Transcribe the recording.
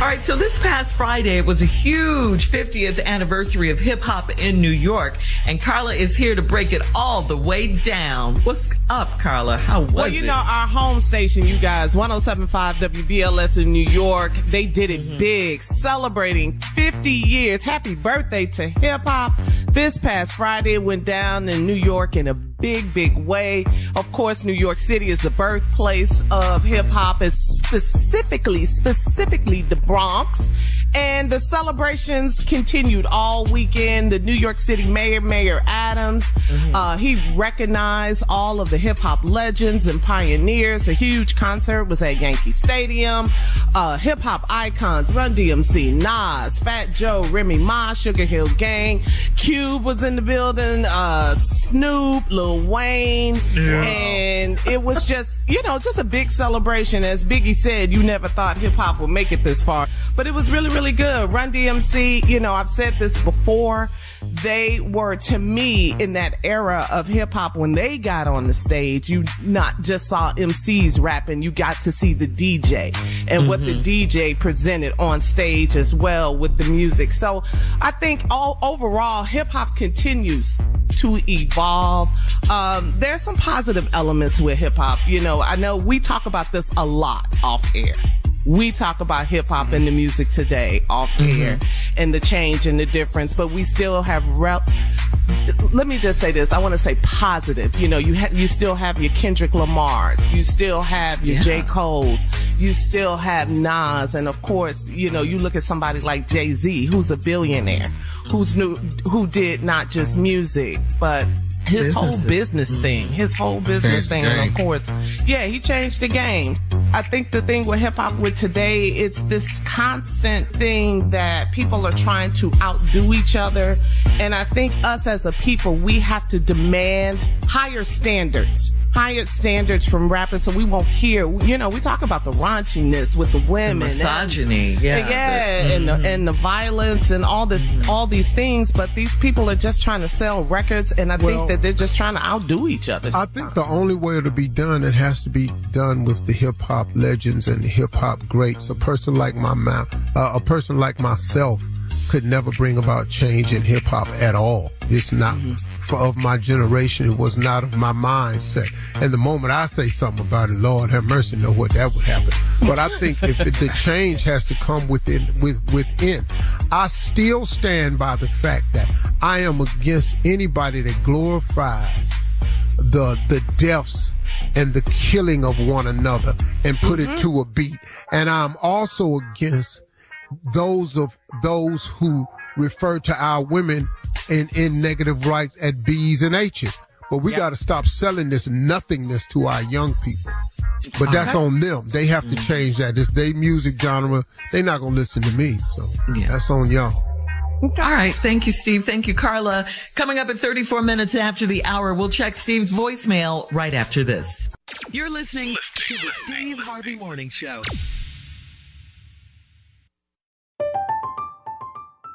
All right, so this past Friday it was a huge 50th anniversary of hip hop in New York, and Carla is here to break it all the way down. What's up, Carla? How was it? Well, you it? know, our home station, you guys, 1075 WBLS in New York, they did it Mm-hmm. big, celebrating 50 years. Happy birthday to hip hop. This past Friday went down in New York in a big, big way. Of course, New York City is the birthplace of hip hop, is specifically, specifically the Bronx. And the celebrations continued all weekend. The New York City mayor, Mayor Adams, uh, he recognized all of the hip hop legends and pioneers. A huge concert was at Yankee Stadium. Uh, hip hop icons, Run DMC, Nas, Fat Joe, Remy Ma, Sugar Hill Gang, Cube was in the building, uh, Snoop, Lil Wayne, and it was just, you know, just a big celebration. As Biggie said, you never thought hip hop would make it this far, but it was really, really good. Run DMC, you know, I've said this before. They were to me in that era of hip hop when they got on the stage, you not just saw MCs rapping, you got to see the DJ and what the mm-hmm. DJ presented on stage as well with the music. So I think all overall hip hop continues to evolve. Um, there's some positive elements with hip hop. You know, I know we talk about this a lot off air. We talk about hip hop and the music today off air and the change and the difference, but we still have let me just say this. I want to say positive. You know, you ha- you still have your Kendrick Lamar's, you still have your J. Cole's, you still have Nas, and of course, you know, you look at somebody like Jay Z, who's a billionaire, who's new, who did not just music, but his whole business thing, his whole business thing, and of course, yeah, he changed the game. I think the thing with hip hop with today, it's this constant thing that people are trying to outdo each other. And I think us as a people, we have to demand higher standards, higher standards from rappers so we won't hear, you know, we talk about the raunchiness with the women. and- misogyny, yeah. yeah, and the, and the violence and all this, all these things. But these people are just trying to sell records, and I Well- think that they're just trying to outdo each other. I think the only way it'll be done, it has to be done with the hip hop legends and the hip hop greats. A person like my ma- uh, a person like myself could never bring about change in hip hop at all. It's not for of my generation. It was not of my mindset. And the moment I say something about it, Lord have mercy, know what that would happen. But I think if it, the change has to come within, with within, I still stand by the fact that I am against anybody that glorifies the the deaths and the killing of one another and put mm-hmm. it to a beat. And I'm also against those of those who refer to our women in, in negative rights at B's and H's. But we yep. got to stop selling this nothingness to our young people. But that's okay. on them. They have to mm. change that. This they music genre. They're not gonna listen to me. So yeah. that's on y'all. All right. Thank you, Steve. Thank you, Carla. Coming up at 34 minutes after the hour, we'll check Steve's voicemail right after this. You're listening to the Steve Harvey Morning Show.